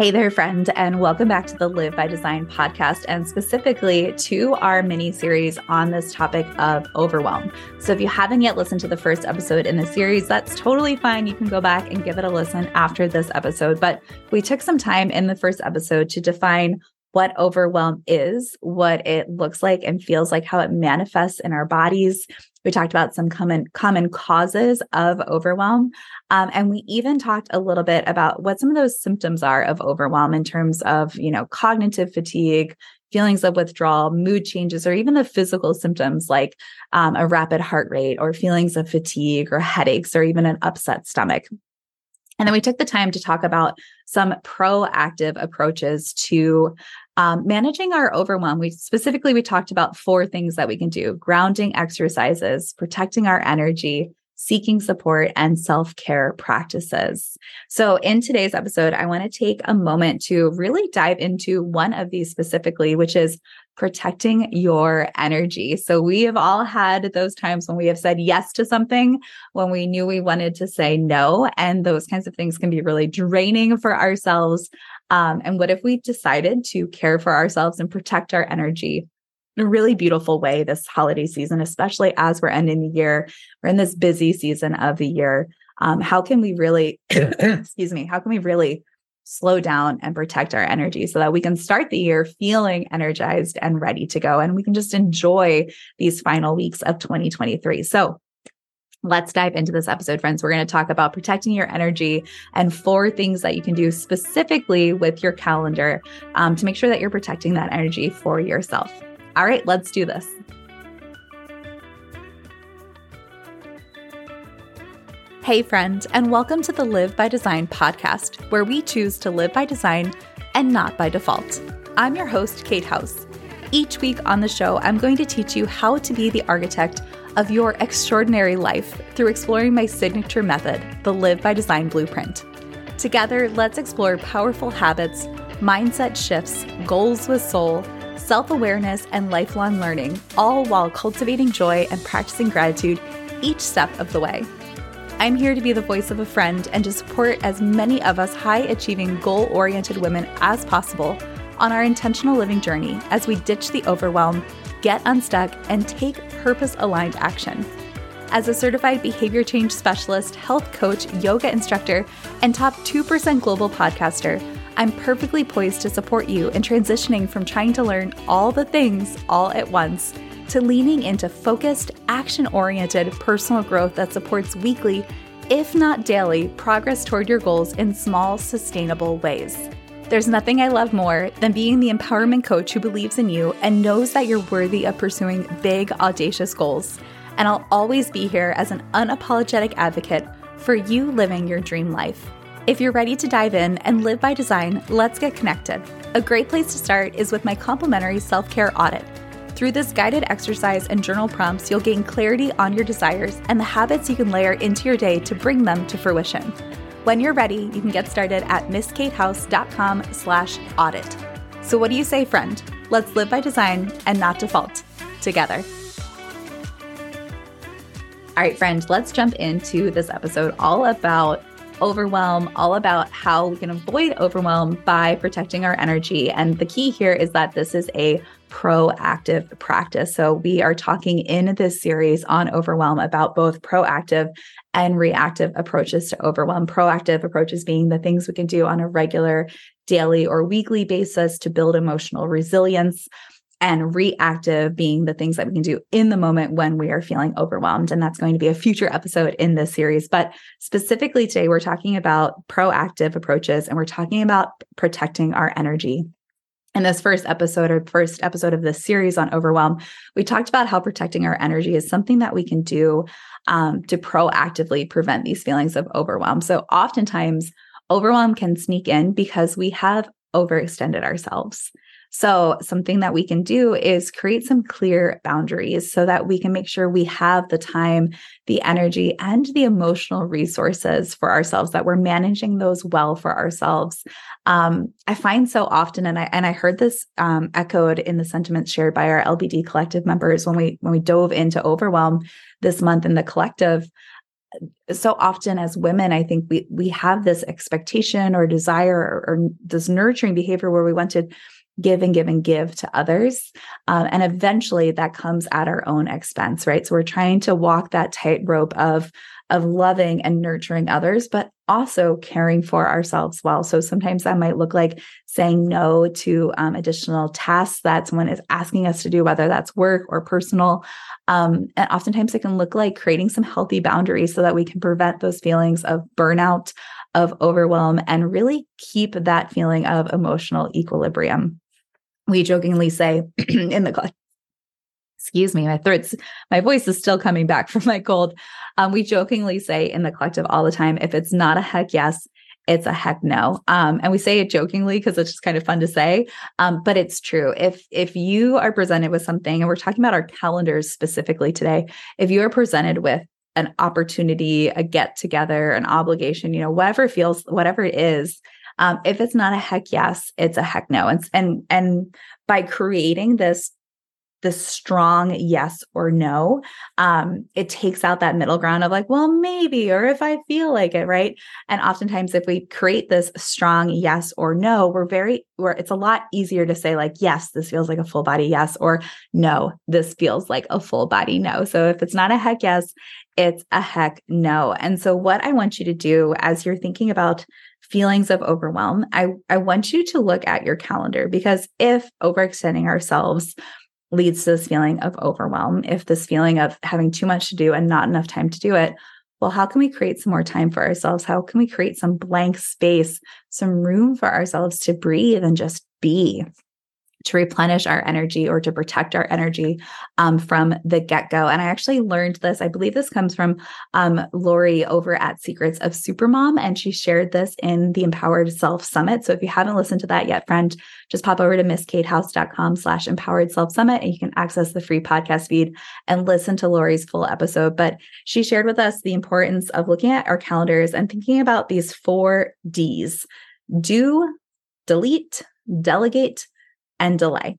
Hey there, friend, and welcome back to the Live by Design podcast, and specifically to our mini series on this topic of overwhelm. So, if you haven't yet listened to the first episode in the series, that's totally fine. You can go back and give it a listen after this episode. But we took some time in the first episode to define what overwhelm is, what it looks like and feels like, how it manifests in our bodies. We talked about some common common causes of overwhelm, um, and we even talked a little bit about what some of those symptoms are of overwhelm in terms of you know cognitive fatigue, feelings of withdrawal, mood changes, or even the physical symptoms like um, a rapid heart rate, or feelings of fatigue, or headaches, or even an upset stomach. And then we took the time to talk about some proactive approaches to um, managing our overwhelm. We specifically we talked about four things that we can do: grounding exercises, protecting our energy, seeking support, and self care practices. So, in today's episode, I want to take a moment to really dive into one of these specifically, which is protecting your energy. So, we have all had those times when we have said yes to something when we knew we wanted to say no. And those kinds of things can be really draining for ourselves. Um, and what if we decided to care for ourselves and protect our energy in a really beautiful way this holiday season, especially as we're ending the year. We're in this busy season of the year. Um, how can we really, excuse me, how can we really slow down and protect our energy so that we can start the year feeling energized and ready to go and we can just enjoy these final weeks of 2023. So, Let's dive into this episode, friends. We're going to talk about protecting your energy and four things that you can do specifically with your calendar um, to make sure that you're protecting that energy for yourself. All right, let's do this. Hey, friend, and welcome to the Live by Design podcast, where we choose to live by design and not by default. I'm your host, Kate House. Each week on the show, I'm going to teach you how to be the architect of your extraordinary life through exploring my signature method, the Live by Design Blueprint. Together, let's explore powerful habits, mindset shifts, goals with soul self awareness, and lifelong learning, all while cultivating joy and practicing gratitude each step of the way. I'm here to be the voice of a friend and to support as many of us high achieving, goal oriented women as possible on our intentional living journey as we ditch the overwhelm, get unstuck, and take purpose aligned action. As a certified behavior change specialist, health coach, yoga instructor, and top 2% global podcaster, I'm perfectly poised to support you in transitioning from trying to learn all the things all at once to leaning into focused, action oriented personal growth that supports weekly, if not daily, progress toward your goals in small, sustainable ways. There's nothing I love more than being the empowerment coach who believes in you and knows that you're worthy of pursuing big, audacious goals. And I'll always be here as an unapologetic advocate for you living your dream life. If you're ready to dive in and live by design, let's get connected. A great place to start is with my complimentary self care audit. Through this guided exercise and journal prompts, you'll gain clarity on your desires and the habits you can layer into your day to bring them to fruition. When you're ready, you can get started at mskatehouse.com slash audit. So what do you say, friend? Let's live by design and not default together. All right, friend, let's jump into this episode all about overwhelm, all about how we can avoid overwhelm by protecting our energy. And the key here is that this is a proactive practice. So, we are talking in this series on overwhelm about both proactive and reactive approaches to overwhelm. Proactive approaches being the things we can do on a regular, daily, or weekly basis to build emotional resilience and reactive being the things that we can do in the moment when we are feeling overwhelmed. And that's going to be a future episode in this series. But specifically today, we're talking about proactive approaches and we're talking about protecting our energy. In this first episode or first episode of this series on overwhelm, we talked about how protecting our energy is something that we can do um, to proactively prevent these feelings of overwhelm. So oftentimes, overwhelm can sneak in because we have overextended ourselves. So, something that we can do is create some clear boundaries so that we can make sure we have the time, the energy, and the emotional resources for ourselves, that we're managing those well for ourselves. Um, I find so often, and I and I heard this um, echoed in the sentiments shared by our LBD collective members when we when we dove into overwhelm this month in the collective so often as women i think we we have this expectation or desire or, or this nurturing behavior where we want to give and give and give to others um, and eventually that comes at our own expense right so we're trying to walk that tightrope of of loving and nurturing others, but also caring for ourselves well. So sometimes that might look like saying no to um, additional tasks that someone is asking us to do, whether that's work or personal. Um, and oftentimes it can look like creating some healthy boundaries so that we can prevent those feelings of burnout, of overwhelm, and really keep that feeling of emotional equilibrium. We jokingly say in the excuse me, my throat's, my voice is still coming back from my cold. Um, we jokingly say in the collective all the time, if it's not a heck yes, it's a heck no. Um, and we say it jokingly because it's just kind of fun to say. Um, but it's true. If if you are presented with something, and we're talking about our calendars specifically today, if you are presented with an opportunity, a get together, an obligation, you know, whatever feels, whatever it is, um, if it's not a heck yes, it's a heck no. And and and by creating this the strong yes or no um, it takes out that middle ground of like well maybe or if i feel like it right and oftentimes if we create this strong yes or no we're very where it's a lot easier to say like yes this feels like a full body yes or no this feels like a full body no so if it's not a heck yes it's a heck no and so what i want you to do as you're thinking about feelings of overwhelm i i want you to look at your calendar because if overextending ourselves leads to this feeling of overwhelm, if this feeling of having too much to do and not enough time to do it, well, how can we create some more time for ourselves? How can we create some blank space, some room for ourselves to breathe and just be? To replenish our energy or to protect our energy um, from the get go. And I actually learned this. I believe this comes from um, Lori over at Secrets of Supermom, and she shared this in the Empowered Self Summit. So if you haven't listened to that yet, friend, just pop over to mskatehouse.com slash empowered self summit and you can access the free podcast feed and listen to Lori's full episode. But she shared with us the importance of looking at our calendars and thinking about these four D's do, delete, delegate, and delay.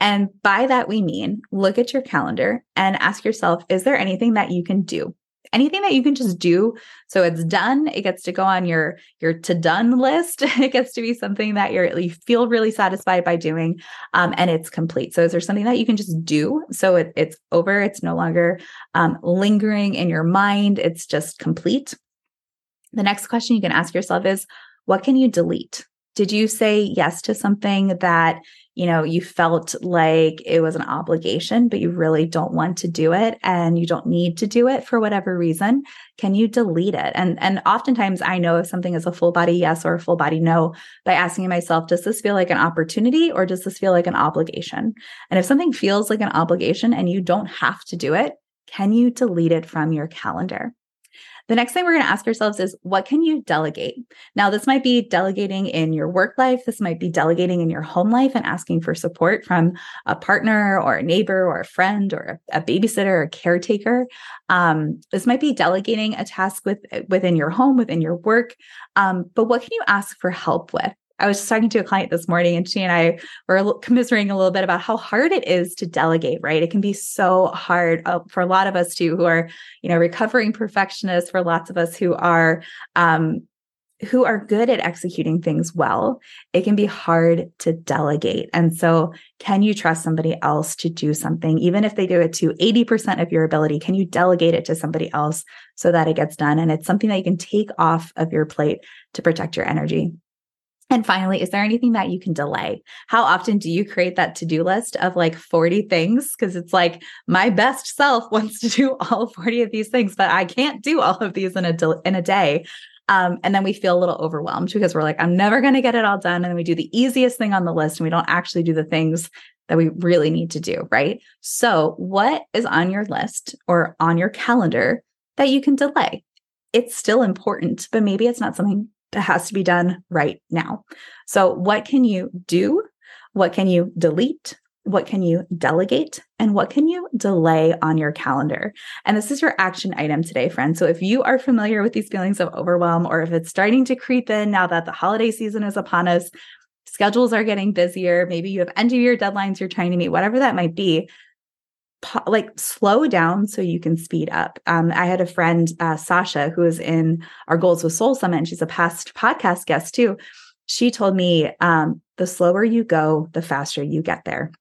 And by that, we mean look at your calendar and ask yourself, is there anything that you can do? Anything that you can just do so it's done, it gets to go on your your to done list. it gets to be something that you're you feel really satisfied by doing, um, and it's complete. So is there something that you can just do so it, it's over? It's no longer um, lingering in your mind. It's just complete. The next question you can ask yourself is, what can you delete? Did you say yes to something that you know, you felt like it was an obligation, but you really don't want to do it and you don't need to do it for whatever reason, can you delete it? And and oftentimes I know if something is a full body yes or a full body no by asking myself, does this feel like an opportunity or does this feel like an obligation? And if something feels like an obligation and you don't have to do it, can you delete it from your calendar? The next thing we're going to ask ourselves is what can you delegate? Now, this might be delegating in your work life. This might be delegating in your home life and asking for support from a partner or a neighbor or a friend or a babysitter or a caretaker. Um, this might be delegating a task with, within your home, within your work. Um, but what can you ask for help with? I was just talking to a client this morning and she and I were commiserating a little bit about how hard it is to delegate, right? It can be so hard uh, for a lot of us too, who are, you know, recovering perfectionists, for lots of us who are, um, who are good at executing things well, it can be hard to delegate. And so, can you trust somebody else to do something, even if they do it to 80% of your ability? Can you delegate it to somebody else so that it gets done? And it's something that you can take off of your plate to protect your energy. And finally, is there anything that you can delay? How often do you create that to do list of like 40 things? Because it's like my best self wants to do all 40 of these things, but I can't do all of these in a, in a day. Um, and then we feel a little overwhelmed because we're like, I'm never going to get it all done. And then we do the easiest thing on the list and we don't actually do the things that we really need to do. Right. So, what is on your list or on your calendar that you can delay? It's still important, but maybe it's not something that has to be done right now. So, what can you do? What can you delete? What can you delegate? And what can you delay on your calendar? And this is your action item today, friends. So, if you are familiar with these feelings of overwhelm, or if it's starting to creep in now that the holiday season is upon us, schedules are getting busier, maybe you have end of year deadlines you're trying to meet, whatever that might be, like slow down so you can speed up. Um, I had a friend, uh, Sasha, who is in our Goals with Soul Summit, and she's a past podcast guest too. She told me um, the slower you go, the faster you get there.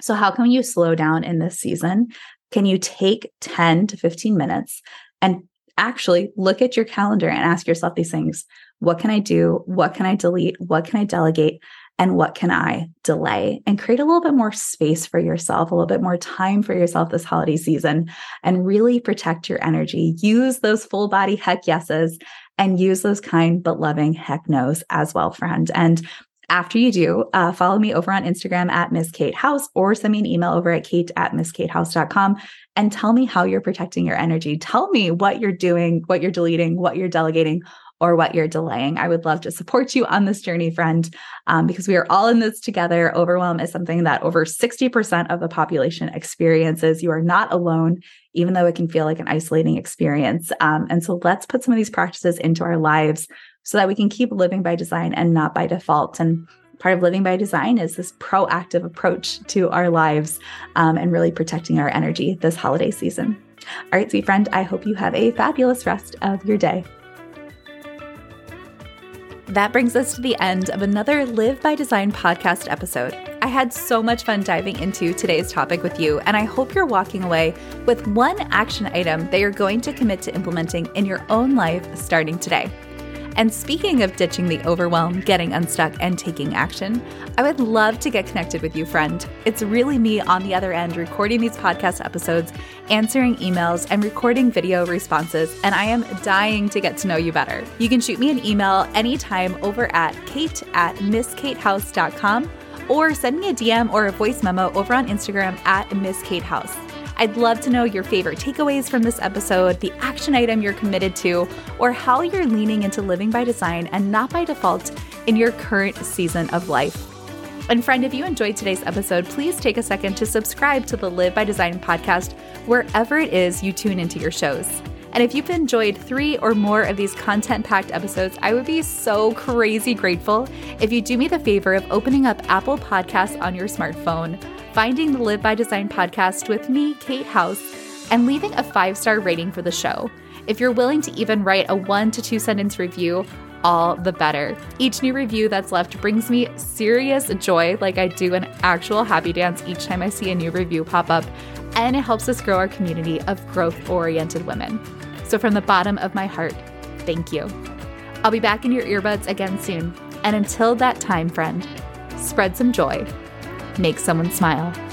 So, how can you slow down in this season? Can you take 10 to 15 minutes and actually look at your calendar and ask yourself these things? What can I do? What can I delete? What can I delegate? And what can I delay and create a little bit more space for yourself, a little bit more time for yourself this holiday season, and really protect your energy. Use those full body heck yeses and use those kind but loving heck nos as well, friend. And after you do, uh, follow me over on Instagram at Miss Kate House or send me an email over at kate at mskatehouse.com and tell me how you're protecting your energy. Tell me what you're doing, what you're deleting, what you're delegating, or what you're delaying. I would love to support you on this journey, friend, um, because we are all in this together. Overwhelm is something that over 60% of the population experiences. You are not alone, even though it can feel like an isolating experience. Um, and so let's put some of these practices into our lives so that we can keep living by design and not by default. And part of living by design is this proactive approach to our lives um, and really protecting our energy this holiday season. All right, sweet friend, I hope you have a fabulous rest of your day. That brings us to the end of another Live by Design podcast episode. I had so much fun diving into today's topic with you, and I hope you're walking away with one action item that you're going to commit to implementing in your own life starting today. And speaking of ditching the overwhelm, getting unstuck, and taking action, I would love to get connected with you, friend. It's really me on the other end recording these podcast episodes, answering emails, and recording video responses, and I am dying to get to know you better. You can shoot me an email anytime over at kate at mskatehouse.com or send me a DM or a voice memo over on Instagram at misskatehouse. I'd love to know your favorite takeaways from this episode, the action item you're committed to, or how you're leaning into living by design and not by default in your current season of life. And friend, if you enjoyed today's episode, please take a second to subscribe to the Live by Design podcast wherever it is you tune into your shows. And if you've enjoyed three or more of these content packed episodes, I would be so crazy grateful if you do me the favor of opening up Apple Podcasts on your smartphone finding the Live by Design podcast with me, Kate House, and leaving a five star rating for the show. If you're willing to even write a one to two sentence review, all the better. Each new review that's left brings me serious joy, like I do an actual happy dance each time I see a new review pop up, and it helps us grow our community of growth oriented women. So, from the bottom of my heart, thank you. I'll be back in your earbuds again soon. And until that time, friend, spread some joy make someone smile.